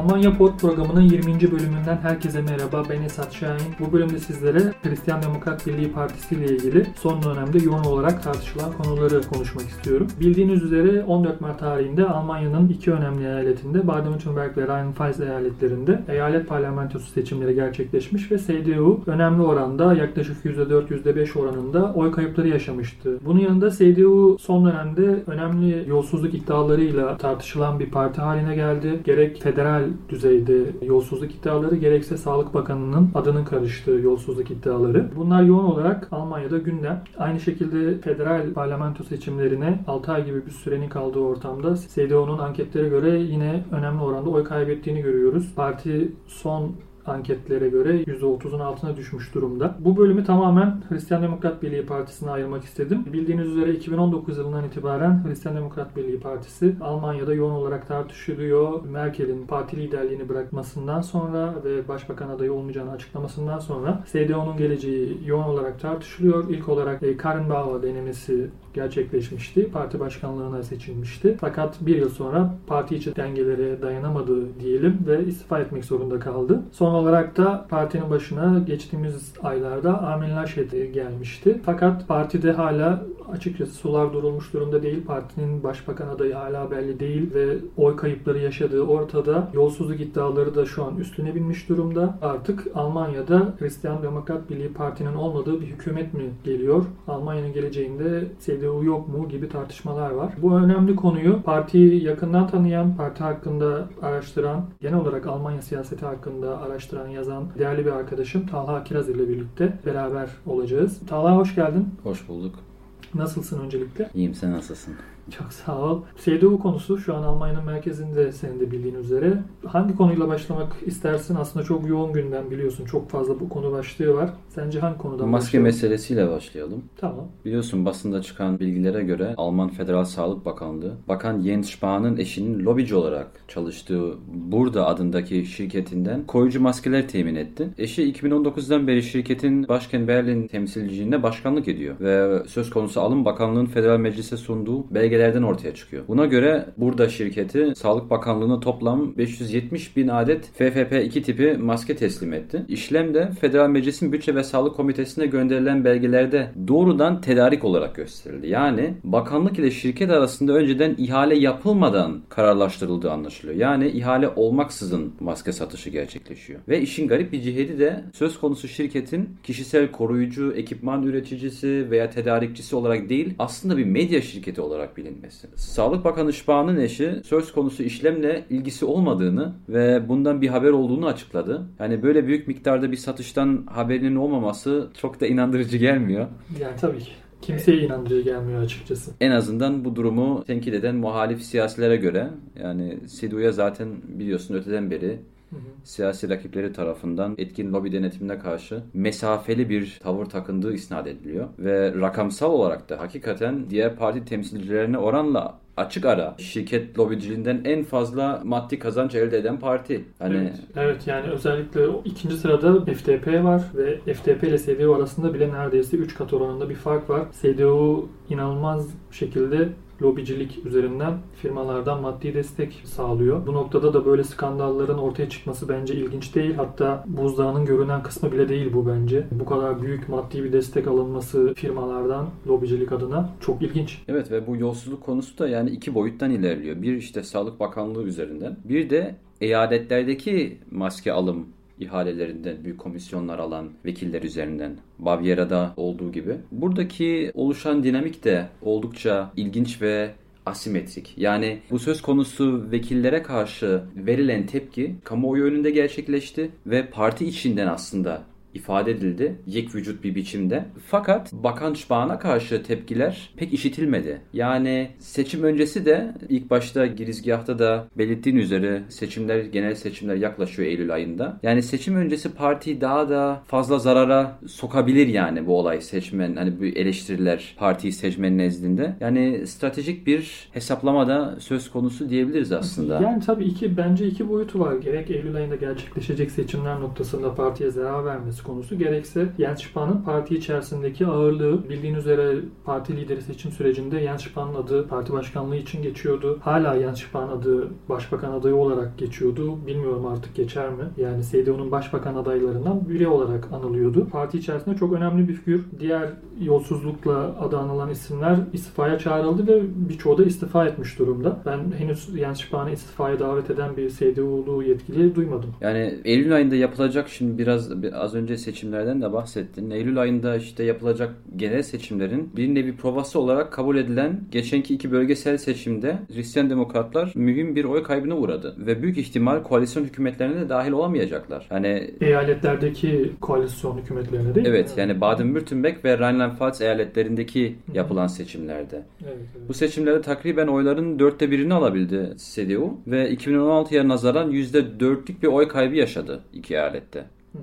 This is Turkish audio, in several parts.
Almanya Pod programının 20. bölümünden herkese merhaba. Ben Esat Şahin. Bu bölümde sizlere Hristiyan Demokrat Birliği Partisi ile ilgili son dönemde yoğun olarak tartışılan konuları konuşmak istiyorum. Bildiğiniz üzere 14 Mart tarihinde Almanya'nın iki önemli eyaletinde Baden-Württemberg ve Rheinland-Pfalz eyaletlerinde eyalet parlamentosu seçimleri gerçekleşmiş ve CDU önemli oranda yaklaşık %4-%5 oranında oy kayıpları yaşamıştı. Bunun yanında CDU son dönemde önemli yolsuzluk iddialarıyla tartışılan bir parti haline geldi. Gerek federal düzeyde yolsuzluk iddiaları gerekse Sağlık Bakanı'nın adının karıştığı yolsuzluk iddiaları. Bunlar yoğun olarak Almanya'da gündem. Aynı şekilde federal parlamento seçimlerine 6 ay gibi bir sürenin kaldığı ortamda CDU'nun anketlere göre yine önemli oranda oy kaybettiğini görüyoruz. Parti son anketlere göre %30'un altına düşmüş durumda. Bu bölümü tamamen Hristiyan Demokrat Birliği Partisi'ne ayırmak istedim. Bildiğiniz üzere 2019 yılından itibaren Hristiyan Demokrat Birliği Partisi Almanya'da yoğun olarak tartışılıyor. Merkel'in parti liderliğini bırakmasından sonra ve başbakan adayı olmayacağını açıklamasından sonra CDU'nun geleceği yoğun olarak tartışılıyor. İlk olarak e, Karin Bauer denemesi gerçekleşmişti. Parti başkanlığına seçilmişti. Fakat bir yıl sonra parti içi dengelere dayanamadı diyelim ve istifa etmek zorunda kaldı. Son olarak da partinin başına geçtiğimiz aylarda Armin Laschet gelmişti. Fakat partide hala açıkçası sular durulmuş durumda değil. Partinin başbakan adayı hala belli değil ve oy kayıpları yaşadığı ortada. Yolsuzluk iddiaları da şu an üstüne binmiş durumda. Artık Almanya'da Hristiyan Demokrat Birliği Parti'nin olmadığı bir hükümet mi geliyor? Almanya'nın geleceğinde CDU yok mu gibi tartışmalar var. Bu önemli konuyu partiyi yakından tanıyan, parti hakkında araştıran, genel olarak Almanya siyaseti hakkında araştıran, yazan değerli bir arkadaşım Talha Kiraz ile birlikte beraber olacağız. Talha hoş geldin. Hoş bulduk. Nasılsın öncelikle? İyiyim sen nasılsın? Çok sağ ol. CDU konusu şu an Almanya'nın merkezinde senin de bildiğin üzere. Hangi konuyla başlamak istersin? Aslında çok yoğun gündem biliyorsun. Çok fazla bu konu başlığı var. Sence hangi konudan Maske başlayalım? meselesiyle başlayalım. Tamam. Biliyorsun basında çıkan bilgilere göre Alman Federal Sağlık Bakanlığı, Bakan Jens Spahn'ın eşinin lobici olarak çalıştığı Burada adındaki şirketinden koruyucu maskeler temin etti. Eşi 2019'dan beri şirketin başkent Berlin temsilciliğine başkanlık ediyor ve söz konusu alım bakanlığın federal meclise sunduğu belgelerden ortaya çıkıyor. Buna göre Burada şirketi Sağlık Bakanlığı'na toplam 570 bin adet FFP2 tipi maske teslim etti. İşlem de Federal Meclis'in Bütçe ve Sağlık Komitesi'ne gönderilen belgelerde doğrudan tedarik olarak gösterildi. Yani bakanlık ile şirket arasında önceden ihale yapılmadan kararlaştırıldığı anlaşılıyor. Yani ihale olmaksızın maske satışı gerçekleşiyor. Ve işin garip bir ciheti de söz konusu şirketin kişisel koruyucu, ekipman üreticisi veya tedarikçisi olarak değil aslında bir medya şirketi olarak bilinmesi. Sağlık Bakanı Spah'ın eşi söz konusu işlemle ilgisi olmadığını ve bundan bir haber olduğunu açıkladı. Yani böyle büyük miktarda bir satıştan haberinin olmaması çok da inandırıcı gelmiyor. Yani tabii ki. Kimseye inandırıcı gelmiyor açıkçası. En azından bu durumu tenkit eden muhalif siyasilere göre yani CDU'ya zaten biliyorsun öteden beri Hı hı. siyasi rakipleri tarafından etkin lobi denetimine karşı mesafeli bir tavır takındığı isnat ediliyor. Ve rakamsal olarak da hakikaten diğer parti temsilcilerine oranla açık ara şirket lobiciliğinden en fazla maddi kazanç elde eden parti. Hani Evet, evet yani özellikle o ikinci sırada FDP var ve FDP ile CDU arasında bile neredeyse 3 kat oranında bir fark var. CDU inanılmaz şekilde lobicilik üzerinden firmalardan maddi destek sağlıyor. Bu noktada da böyle skandalların ortaya çıkması bence ilginç değil. Hatta buzdağının görünen kısmı bile değil bu bence. Bu kadar büyük maddi bir destek alınması firmalardan lobicilik adına çok ilginç. Evet ve bu yolsuzluk konusu da yani iki boyuttan ilerliyor. Bir işte Sağlık Bakanlığı üzerinden. Bir de eyaletlerdeki maske alım ihalelerinden büyük komisyonlar alan vekiller üzerinden Baviera'da olduğu gibi. Buradaki oluşan dinamik de oldukça ilginç ve asimetrik. Yani bu söz konusu vekillere karşı verilen tepki kamuoyu önünde gerçekleşti ve parti içinden aslında ifade edildi yek vücut bir biçimde. Fakat Bakan Spahn karşı tepkiler pek işitilmedi. Yani seçim öncesi de ilk başta girizgahta da belirttiğin üzere seçimler, genel seçimler yaklaşıyor Eylül ayında. Yani seçim öncesi parti daha da fazla zarara sokabilir yani bu olay seçmen hani bu eleştiriler partiyi seçmenin nezdinde. Yani stratejik bir hesaplamada söz konusu diyebiliriz aslında. Yani tabii iki bence iki boyutu var. Gerek Eylül ayında gerçekleşecek seçimler noktasında partiye zarar vermesi tartışılması konusu gerekse Jens Spahn'ın parti içerisindeki ağırlığı bildiğin üzere parti lideri seçim sürecinde Jens Spahn'ın adı parti başkanlığı için geçiyordu. Hala Jens Spahn adı başbakan adayı olarak geçiyordu. Bilmiyorum artık geçer mi? Yani CDU'nun başbakan adaylarından biri olarak anılıyordu. Parti içerisinde çok önemli bir figür. Diğer yolsuzlukla adı anılan isimler istifaya çağrıldı ve birçoğu da istifa etmiş durumda. Ben henüz Jens Spahn'ı istifaya davet eden bir CDU'lu yetkili duymadım. Yani Eylül ayında yapılacak şimdi biraz az önce seçimlerden de bahsettin. Eylül ayında işte yapılacak genel seçimlerin bir nevi provası olarak kabul edilen geçenki iki bölgesel seçimde Hristiyan Demokratlar mühim bir oy kaybına uğradı ve büyük ihtimal koalisyon hükümetlerine de dahil olamayacaklar. Yani eyaletlerdeki koalisyon hükümetlerine değil Evet mi? yani Baden-Württemberg ve Rheinland-Pfalz eyaletlerindeki yapılan seçimlerde. Evet, evet. Bu seçimlerde takriben oyların dörtte birini alabildi CDU ve 2016'ya nazaran %4'lük bir oy kaybı yaşadı iki eyalette. Hı hı.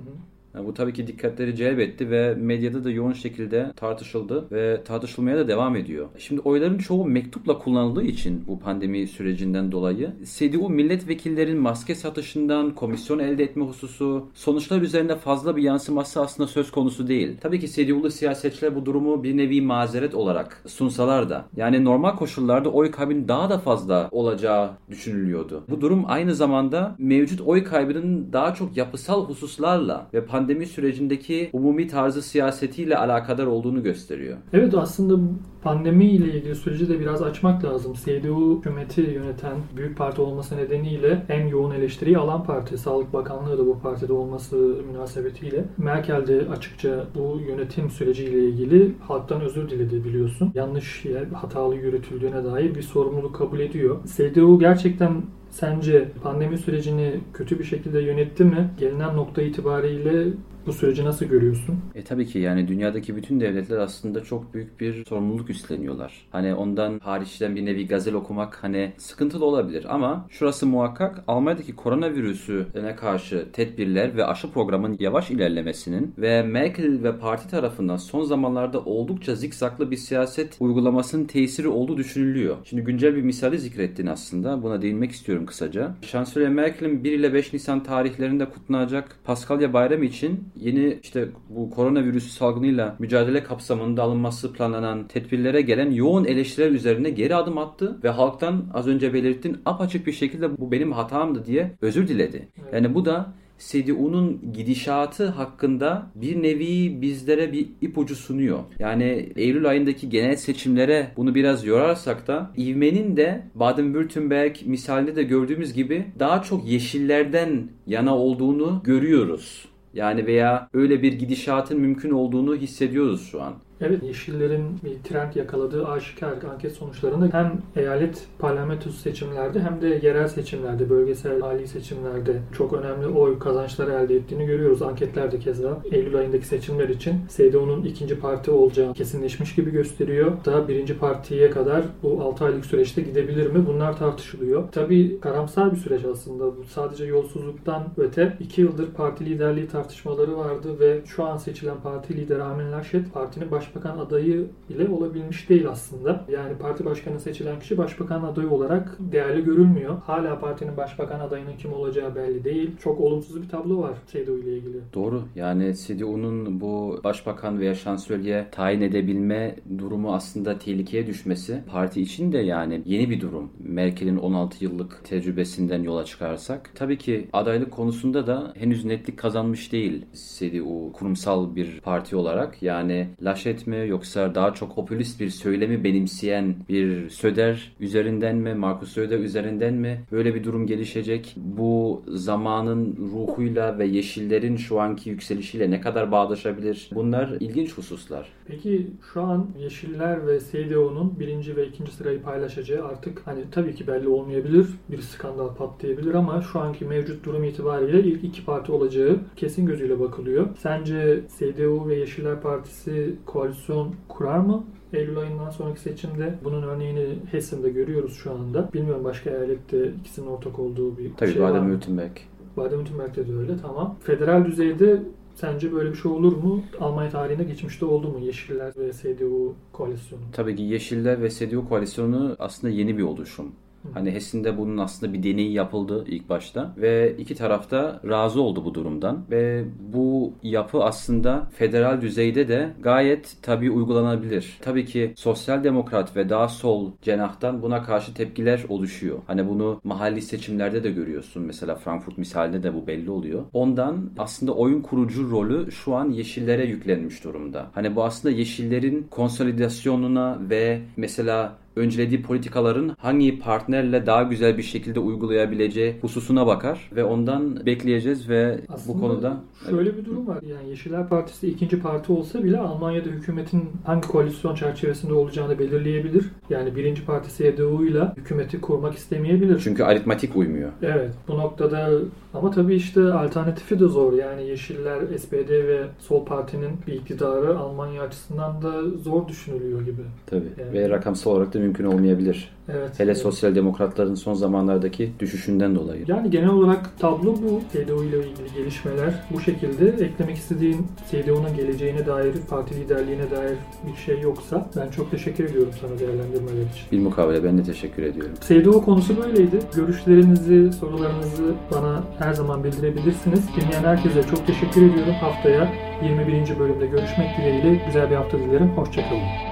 Bu tabii ki dikkatleri celbetti ve medyada da yoğun şekilde tartışıldı ve tartışılmaya da devam ediyor. Şimdi oyların çoğu mektupla kullanıldığı için bu pandemi sürecinden dolayı CDU milletvekillerin maske satışından komisyon elde etme hususu sonuçlar üzerinde fazla bir yansıması aslında söz konusu değil. Tabii ki CDU'lu siyasetçiler bu durumu bir nevi mazeret olarak sunsalar da yani normal koşullarda oy kaybının daha da fazla olacağı düşünülüyordu. Bu durum aynı zamanda mevcut oy kaybının daha çok yapısal hususlarla ve pandemi pandemi sürecindeki umumi tarzı siyasetiyle alakadar olduğunu gösteriyor. Evet aslında pandemi ile ilgili süreci de biraz açmak lazım. CDU hükümeti yöneten büyük parti olması nedeniyle en yoğun eleştiriyi alan parti. Sağlık Bakanlığı da bu partide olması münasebetiyle. Merkel de açıkça bu yönetim süreciyle ilgili halktan özür diledi biliyorsun. Yanlış hatalı yürütüldüğüne dair bir sorumluluk kabul ediyor. CDU gerçekten Sence pandemi sürecini kötü bir şekilde yönetti mi? Gelinen nokta itibariyle bu süreci nasıl görüyorsun? E tabii ki yani dünyadaki bütün devletler aslında çok büyük bir sorumluluk üstleniyorlar. Hani ondan hariçten bir nevi gazel okumak hani sıkıntılı olabilir ama şurası muhakkak Almanya'daki koronavirüsüne karşı tedbirler ve aşı programın yavaş ilerlemesinin ve Merkel ve parti tarafından son zamanlarda oldukça zikzaklı bir siyaset uygulamasının tesiri olduğu düşünülüyor. Şimdi güncel bir misali zikrettin aslında. Buna değinmek istiyorum kısaca. Şansölye Merkel'in 1 ile 5 Nisan tarihlerinde kutlanacak Paskalya Bayramı için yeni işte bu koronavirüsü salgınıyla mücadele kapsamında alınması planlanan tedbirlere gelen yoğun eleştiriler üzerine geri adım attı ve halktan az önce belirttin apaçık bir şekilde bu benim hatamdı diye özür diledi. Yani bu da CDU'nun gidişatı hakkında bir nevi bizlere bir ipucu sunuyor. Yani Eylül ayındaki genel seçimlere bunu biraz yorarsak da ivmenin de Baden-Württemberg misalinde de gördüğümüz gibi daha çok yeşillerden yana olduğunu görüyoruz. Yani veya öyle bir gidişatın mümkün olduğunu hissediyoruz şu an. Evet, Yeşillerin bir trend yakaladığı aşikar anket sonuçlarında hem eyalet parlamentosu seçimlerde hem de yerel seçimlerde, bölgesel hali seçimlerde çok önemli oy kazançları elde ettiğini görüyoruz. Anketlerde keza Eylül ayındaki seçimler için CDU'nun ikinci parti olacağı kesinleşmiş gibi gösteriyor. Daha birinci partiye kadar bu 6 aylık süreçte gidebilir mi? Bunlar tartışılıyor. Tabii karamsar bir süreç aslında. Bu sadece yolsuzluktan öte 2 yıldır parti liderliği tartışmaları vardı ve şu an seçilen parti lideri Armin Laschet partinin baş başbakan adayı bile olabilmiş değil aslında. Yani parti başkanı seçilen kişi başbakan adayı olarak değerli görülmüyor. Hala partinin başbakan adayının kim olacağı belli değil. Çok olumsuz bir tablo var CDU ile ilgili. Doğru. Yani CDU'nun bu başbakan veya şansölye tayin edebilme durumu aslında tehlikeye düşmesi parti için de yani yeni bir durum. Merkel'in 16 yıllık tecrübesinden yola çıkarsak. Tabii ki adaylık konusunda da henüz netlik kazanmış değil CDU kurumsal bir parti olarak. Yani Laschet siyaset mi yoksa daha çok popülist bir söylemi benimseyen bir Söder üzerinden mi, Markus Söder üzerinden mi böyle bir durum gelişecek? Bu zamanın ruhuyla ve yeşillerin şu anki yükselişiyle ne kadar bağdaşabilir? Bunlar ilginç hususlar. Peki şu an Yeşiller ve CDU'nun birinci ve ikinci sırayı paylaşacağı artık hani tabii ki belli olmayabilir. Bir skandal patlayabilir ama şu anki mevcut durum itibariyle ilk iki parti olacağı kesin gözüyle bakılıyor. Sence CDU ve Yeşiller Partisi koalisyon koalisyon kurar mı? Eylül ayından sonraki seçimde bunun örneğini Hessen'de görüyoruz şu anda. Bilmiyorum başka eyalette ikisinin ortak olduğu bir Tabii, şey var mı? Tabii Baden-Württemberg. Baden-Württemberg'de de öyle tamam. Federal düzeyde Sence böyle bir şey olur mu? Almanya tarihinde geçmişte oldu mu Yeşiller ve CDU koalisyonu? Tabii ki Yeşiller ve CDU koalisyonu aslında yeni bir oluşum. Hani Hessin'de bunun aslında bir deneyi yapıldı ilk başta ve iki tarafta razı oldu bu durumdan ve bu yapı aslında federal düzeyde de gayet tabii uygulanabilir. Tabii ki sosyal demokrat ve daha sol cenahtan buna karşı tepkiler oluşuyor. Hani bunu mahalli seçimlerde de görüyorsun. Mesela Frankfurt misalinde de bu belli oluyor. Ondan aslında oyun kurucu rolü şu an yeşillere yüklenmiş durumda. Hani bu aslında yeşillerin konsolidasyonuna ve mesela öncelediği politikaların hangi partnerle daha güzel bir şekilde uygulayabileceği hususuna bakar ve ondan bekleyeceğiz ve Aslında bu konuda şöyle bir durum var. Yani Yeşiller Partisi ikinci parti olsa bile Almanya'da hükümetin hangi koalisyon çerçevesinde olacağını belirleyebilir. Yani birinci parti CDU ile hükümeti kurmak istemeyebilir. çünkü aritmatik uymuyor. Evet bu noktada ama tabii işte alternatifi de zor. Yani Yeşiller, SPD ve Sol Parti'nin bir iktidarı Almanya açısından da zor düşünülüyor gibi. Tabii. Evet. Ve rakamsal olarak da mümkün olmayabilir. Evet. Hele evet. sosyal demokratların son zamanlardaki düşüşünden dolayı. Yani genel olarak tablo bu. CDU ile ilgili gelişmeler bu şekilde. Eklemek istediğin CDU'nun geleceğine dair, parti liderliğine dair bir şey yoksa ben çok teşekkür ediyorum sana değerlendirmeler için. Bir mukabele ben de teşekkür ediyorum. CDU konusu böyleydi. Görüşlerinizi, sorularınızı bana her zaman bildirebilirsiniz. Dinleyen herkese çok teşekkür ediyorum. Haftaya 21. bölümde görüşmek dileğiyle güzel bir hafta dilerim. Hoşçakalın.